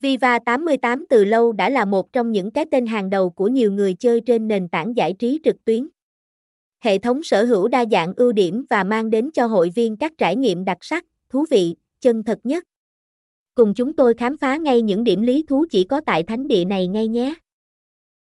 Viva 88 từ lâu đã là một trong những cái tên hàng đầu của nhiều người chơi trên nền tảng giải trí trực tuyến. Hệ thống sở hữu đa dạng ưu điểm và mang đến cho hội viên các trải nghiệm đặc sắc, thú vị, chân thật nhất. Cùng chúng tôi khám phá ngay những điểm lý thú chỉ có tại thánh địa này ngay nhé.